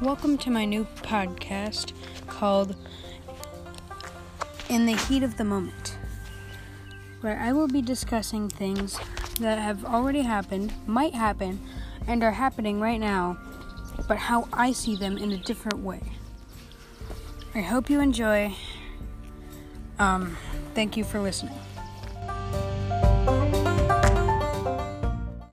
Welcome to my new podcast called In the Heat of the Moment, where I will be discussing things that have already happened, might happen, and are happening right now, but how I see them in a different way. I hope you enjoy. Um, thank you for listening.